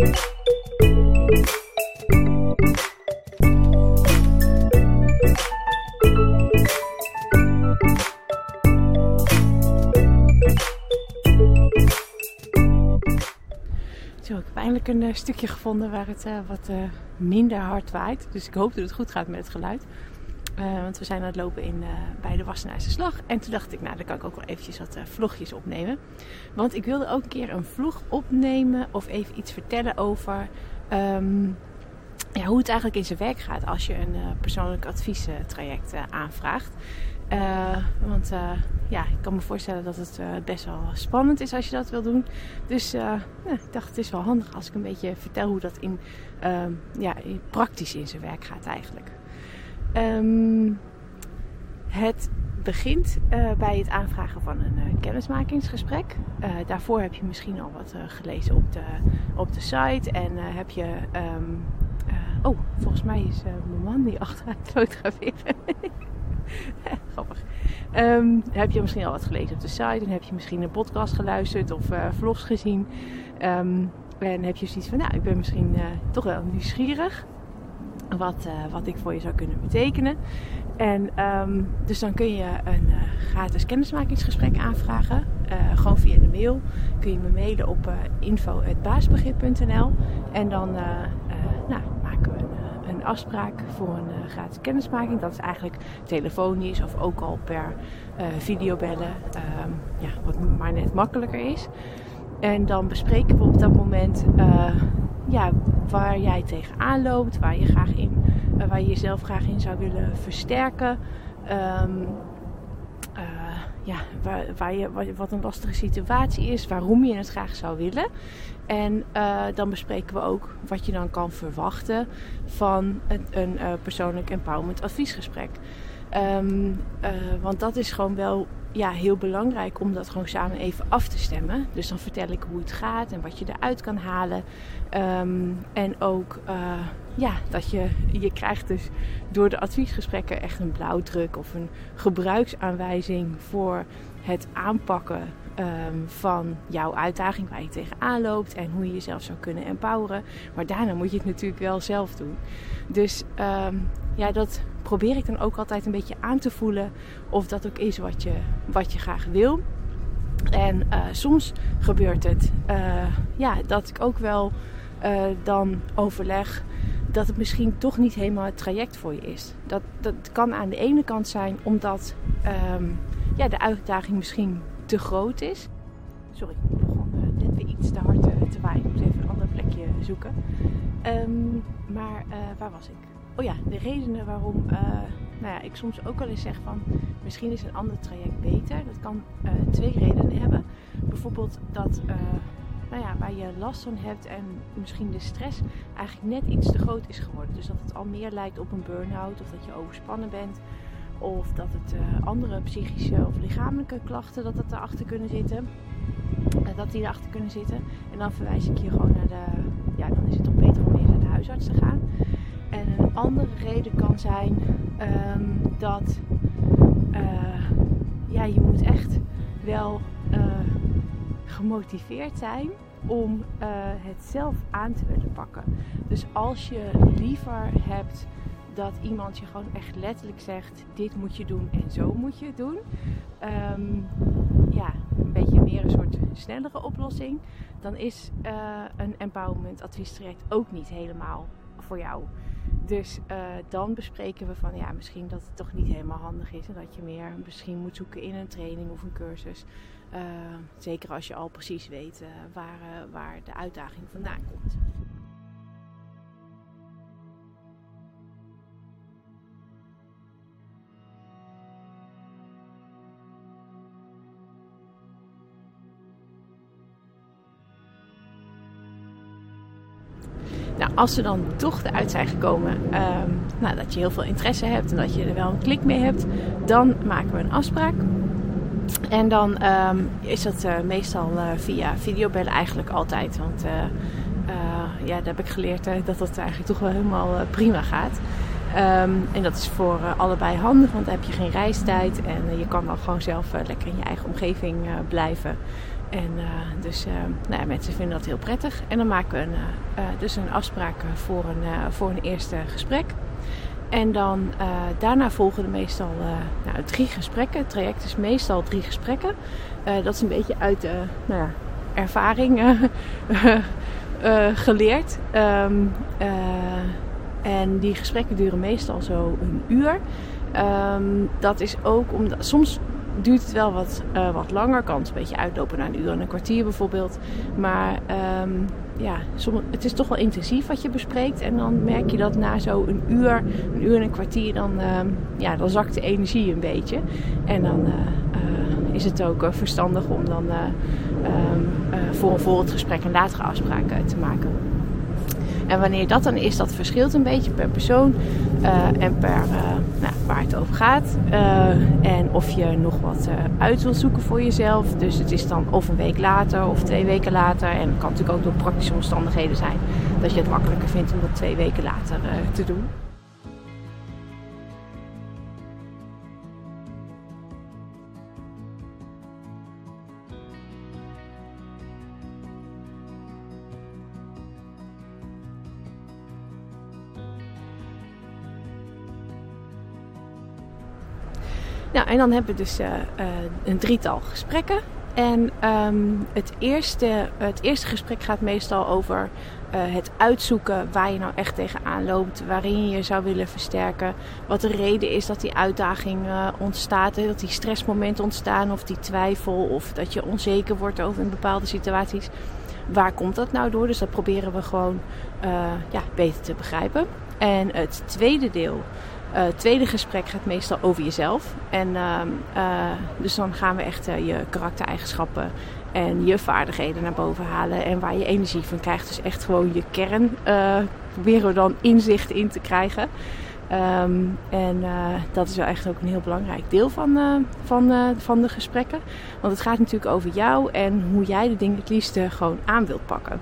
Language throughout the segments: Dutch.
Zo, ik heb eindelijk een uh, stukje gevonden waar het uh, wat uh, minder hard waait. Dus ik hoop dat het goed gaat met het geluid. Want we zijn aan het lopen in, bij de Wassenaarse Slag. En toen dacht ik, nou dan kan ik ook wel eventjes wat vlogjes opnemen. Want ik wilde ook een keer een vlog opnemen of even iets vertellen over... Um, ja, hoe het eigenlijk in zijn werk gaat als je een persoonlijk adviestraject aanvraagt. Uh, want uh, ja, ik kan me voorstellen dat het uh, best wel spannend is als je dat wil doen. Dus ja, ik dacht het is wel handig als ik een beetje vertel hoe dat in, ehm, ja, praktisch in zijn werk gaat eigenlijk. Um, het begint bij het aanvragen van een kennismakingsgesprek. daarvoor heb je misschien al wat gelezen op de, op de site en heb je... Um, oh, volgens mij is mijn man die achteruit fotograferen. Grappig. Um, heb je misschien al wat gelezen op de site? En heb je misschien een podcast geluisterd of vlogs gezien? En heb je zoiets van, nou, ik ben misschien toch wel nieuwsgierig. Wat, uh, wat ik voor je zou kunnen betekenen. En um, dus dan kun je een gratis kennismakingsgesprek aanvragen. gewoon via de mail. Kun je me mailen op info.baasbegrip.nl. En dan nou, maken we een een afspraak voor een uh, gratis kennismaking. Dat is eigenlijk telefonisch of ook al per uh, videobellen. Um, ja, wat maar net makkelijker is. En dan bespreken we op dat moment uh, ja, waar jij tegenaan loopt, waar je, graag in, waar je jezelf graag in zou willen versterken. Um, ja, waar, waar je, wat een lastige situatie is, waarom je het graag zou willen. En uh, dan bespreken we ook wat je dan kan verwachten van een, een persoonlijk empowerment adviesgesprek. Um, uh, want dat is gewoon wel ja, heel belangrijk om dat gewoon samen even af te stemmen. Dus dan vertel ik hoe het gaat en wat je eruit kan halen. Um, en ook ja, dat je, je krijgt dus door de adviesgesprekken echt een blauwdruk of een gebruiksaanwijzing voor het aanpakken um, van jouw uitdaging waar je tegenaan loopt en hoe je jezelf zou kunnen empoweren. Maar daarna moet je het natuurlijk wel zelf doen. Dus ja, dat probeer ik dan ook altijd een beetje aan te voelen of dat ook is wat je, wat je graag wil. En uh, soms gebeurt het uh, ja, dat ik ook wel uh, dan overleg dat het misschien toch niet helemaal het traject voor je is. Dat, dat kan aan de ene kant zijn omdat um, ja, de uitdaging misschien te groot is. Sorry, ik begon net weer iets te hard te, waaien. Ik moet even een ander plekje zoeken. Um, maar waar was ik? Oh ja, de redenen waarom uh, nou ja, ik soms ook wel eens zeg van misschien is een ander traject beter. Dat kan twee redenen hebben. Bijvoorbeeld dat nou ja, waar je last van hebt en misschien de stress eigenlijk net iets te groot is geworden. Dus dat het al meer lijkt op een burn-out of dat je overspannen bent. Of dat het andere psychische of lichamelijke klachten dat dat erachter kunnen zitten. Dat die erachter kunnen zitten. En dan verwijs ik je gewoon naar de. Ja, dan is het toch beter om eerst naar de huisarts te gaan. En een andere reden kan zijn um, dat uh, ja, je moet echt wel gemotiveerd zijn om uh, het zelf aan te willen pakken. Dus als je liever hebt dat iemand je gewoon echt letterlijk zegt: dit moet je doen en zo moet je het doen. Um, ja, een beetje meer een soort snellere oplossing. Dan is uh, een empowerment adviestraject ook niet helemaal voor jou. Dus uh, dan bespreken we van ja, misschien dat het toch niet helemaal handig is en dat je meer misschien moet zoeken in een training of een cursus. Uh, zeker als je al precies weet uh, waar, waar de uitdaging vandaan komt. Als ze dan toch eruit zijn gekomen um, nou, dat je heel veel interesse hebt en dat je er wel een klik mee hebt, dan maken we een afspraak. En dan um, is dat uh, meestal uh, via videobellen eigenlijk altijd. Want uh, ja, daar heb ik geleerd dat dat eigenlijk toch wel helemaal prima gaat. Um, en dat is voor allebei handig, want dan heb je geen reistijd en je kan dan gewoon zelf lekker in je eigen omgeving blijven. en dus nou ja, mensen vinden dat heel prettig. En dan maken we een, dus een afspraak voor een, voor een eerste gesprek. En dan daarna volgen er meestal nou, drie gesprekken. Het traject is meestal drie gesprekken. dat is een beetje uit de nou ja, ervaring geleerd. Ehm, en die gesprekken duren meestal zo een uur. Ehm, dat is ook omdat soms duurt het wel wat, uh, wat langer. Kan het een beetje uitlopen naar een uur en een kwartier bijvoorbeeld. Maar um, ja, het is toch wel intensief wat je bespreekt. En dan merk je dat na zo'n uur, een uur en een kwartier, dan, um, ja, dan zakt de energie een beetje. En dan uh, uh, is het ook verstandig om dan voor, voor het gesprek een latere afspraak te maken. En wanneer dat dan is, dat verschilt een beetje per persoon uh, en per uh, nou, waar het over gaat. Uh, en of je nog wat uit wilt zoeken voor jezelf. Dus het is dan of een week later of twee weken later. En het kan natuurlijk ook door praktische omstandigheden zijn dat je het makkelijker vindt om dat twee weken later te doen. Nou, en dan hebben we dus uh, uh, een drietal gesprekken. En um, het, eerste, het eerste gesprek gaat meestal over uh, het uitzoeken waar je nou echt tegenaan loopt. Waarin je je zou willen versterken. Wat de reden is dat die uitdaging ontstaat. Dat die stressmomenten ontstaan. Of die twijfel. Of dat je onzeker wordt over in bepaalde situaties. Waar komt dat nou door? Dus dat proberen we gewoon ja, beter te begrijpen. En het tweede deel uh, het tweede gesprek gaat meestal over jezelf. En uh, uh, dus dan gaan we echt uh, je karaktereigenschappen en je vaardigheden naar boven halen. En waar je energie van krijgt. Dus echt gewoon je kern proberen we dan inzicht in te krijgen. Um, en dat is wel echt ook een heel belangrijk deel van, van, van de gesprekken. Want het gaat natuurlijk over jou en hoe jij de dingen het liefste gewoon aan wilt pakken.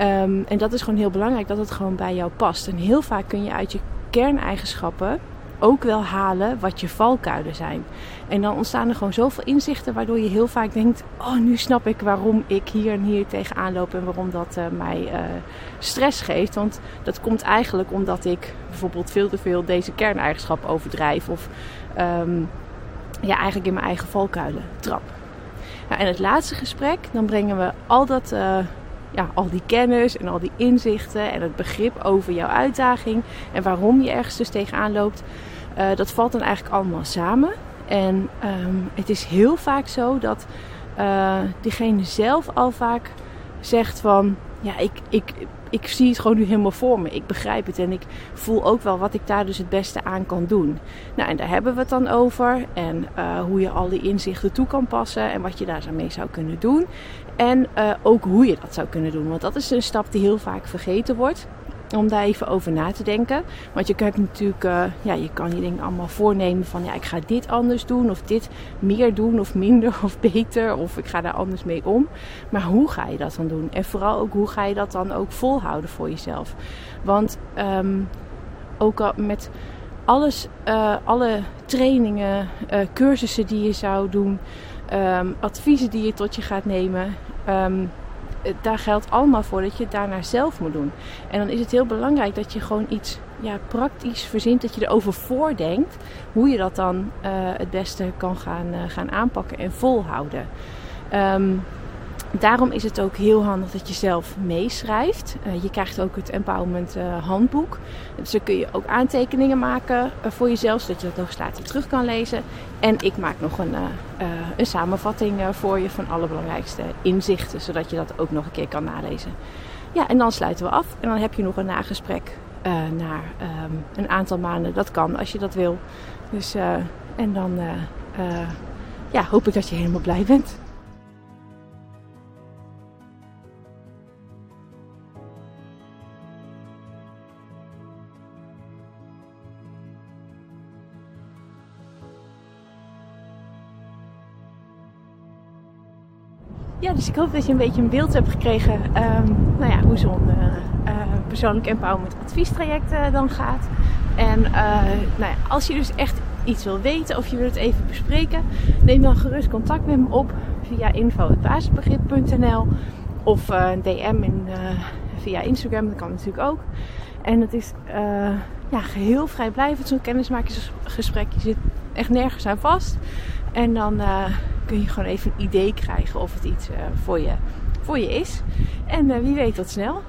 Um, en dat is gewoon heel belangrijk dat het gewoon bij jou past. En heel vaak kun je uit je kerneigenschappen ook wel halen wat je valkuilen zijn. En dan ontstaan er gewoon zoveel inzichten waardoor je heel vaak denkt: Oh, nu snap ik waarom ik hier en hier tegenaan loop en waarom dat uh, mij uh, stress geeft. Want dat komt eigenlijk omdat ik bijvoorbeeld veel te veel deze kerneigenschap overdrijf of um, ja, eigenlijk in mijn eigen valkuilen trap. Nou, en het laatste gesprek, dan brengen we al dat. Uh, ja, al die kennis en al die inzichten en het begrip over jouw uitdaging en waarom je ergens dus tegenaan loopt, uh, dat valt dan eigenlijk allemaal samen. En um, het is heel vaak zo dat uh, diegene zelf al vaak zegt van ja, ik, ik, ik zie het gewoon nu helemaal voor me. Ik begrijp het en ik voel ook wel wat ik daar dus het beste aan kan doen. Nou, en daar hebben we het dan over. En uh, hoe je al die inzichten toe kan passen en wat je daar mee zou kunnen doen. En uh, ook hoe je dat zou kunnen doen. Want dat is een stap die heel vaak vergeten wordt om daar even over na te denken. Want je kunt natuurlijk, uh, ja, je kan je dingen allemaal voornemen van ja, ik ga dit anders doen, of dit meer doen, of minder, of beter, of ik ga daar anders mee om. Maar hoe ga je dat dan doen? En vooral ook hoe ga je dat dan ook volhouden voor jezelf? Want um, ook al met alles, uh, alle trainingen, uh, cursussen die je zou doen, um, adviezen die je tot je gaat nemen. Um, daar geldt allemaal voor dat je het daarnaar zelf moet doen. En dan is het heel belangrijk dat je gewoon iets ja, praktisch verzint, dat je erover voordenkt hoe je dat dan uh, het beste kan gaan, uh, gaan aanpakken en volhouden. Um, Daarom is het ook heel handig dat je zelf meeschrijft. Uh, je krijgt ook het Empowerment uh, handboek. Dus kun je ook aantekeningen maken uh, voor jezelf, zodat je dat nog later terug kan lezen. En ik maak nog een, een samenvatting voor je van alle belangrijkste inzichten, zodat je dat ook nog een keer kan nalezen. Ja, en dan sluiten we af. En dan heb je nog een nagesprek na um, een aantal maanden. Dat kan als je dat wil. Dus, en dan ja, hoop ik dat je helemaal blij bent. Ja, dus ik hoop dat je een beetje een beeld hebt gekregen um, nou ja, hoe zo'n uh, persoonlijk empowerment adviestraject uh, dan gaat. En nou ja, als je dus echt iets wil weten of je wil het even bespreken, neem dan gerust contact met me op via info.basisbegrip.nl of een DM in, via Instagram, dat kan natuurlijk ook. En het is ja, geheel vrijblijvend, zo'n kennismakingsgesprek. Je zit echt nergens aan vast. En dan kun je gewoon even een idee krijgen of het iets voor, je, voor je is. En wie weet tot snel.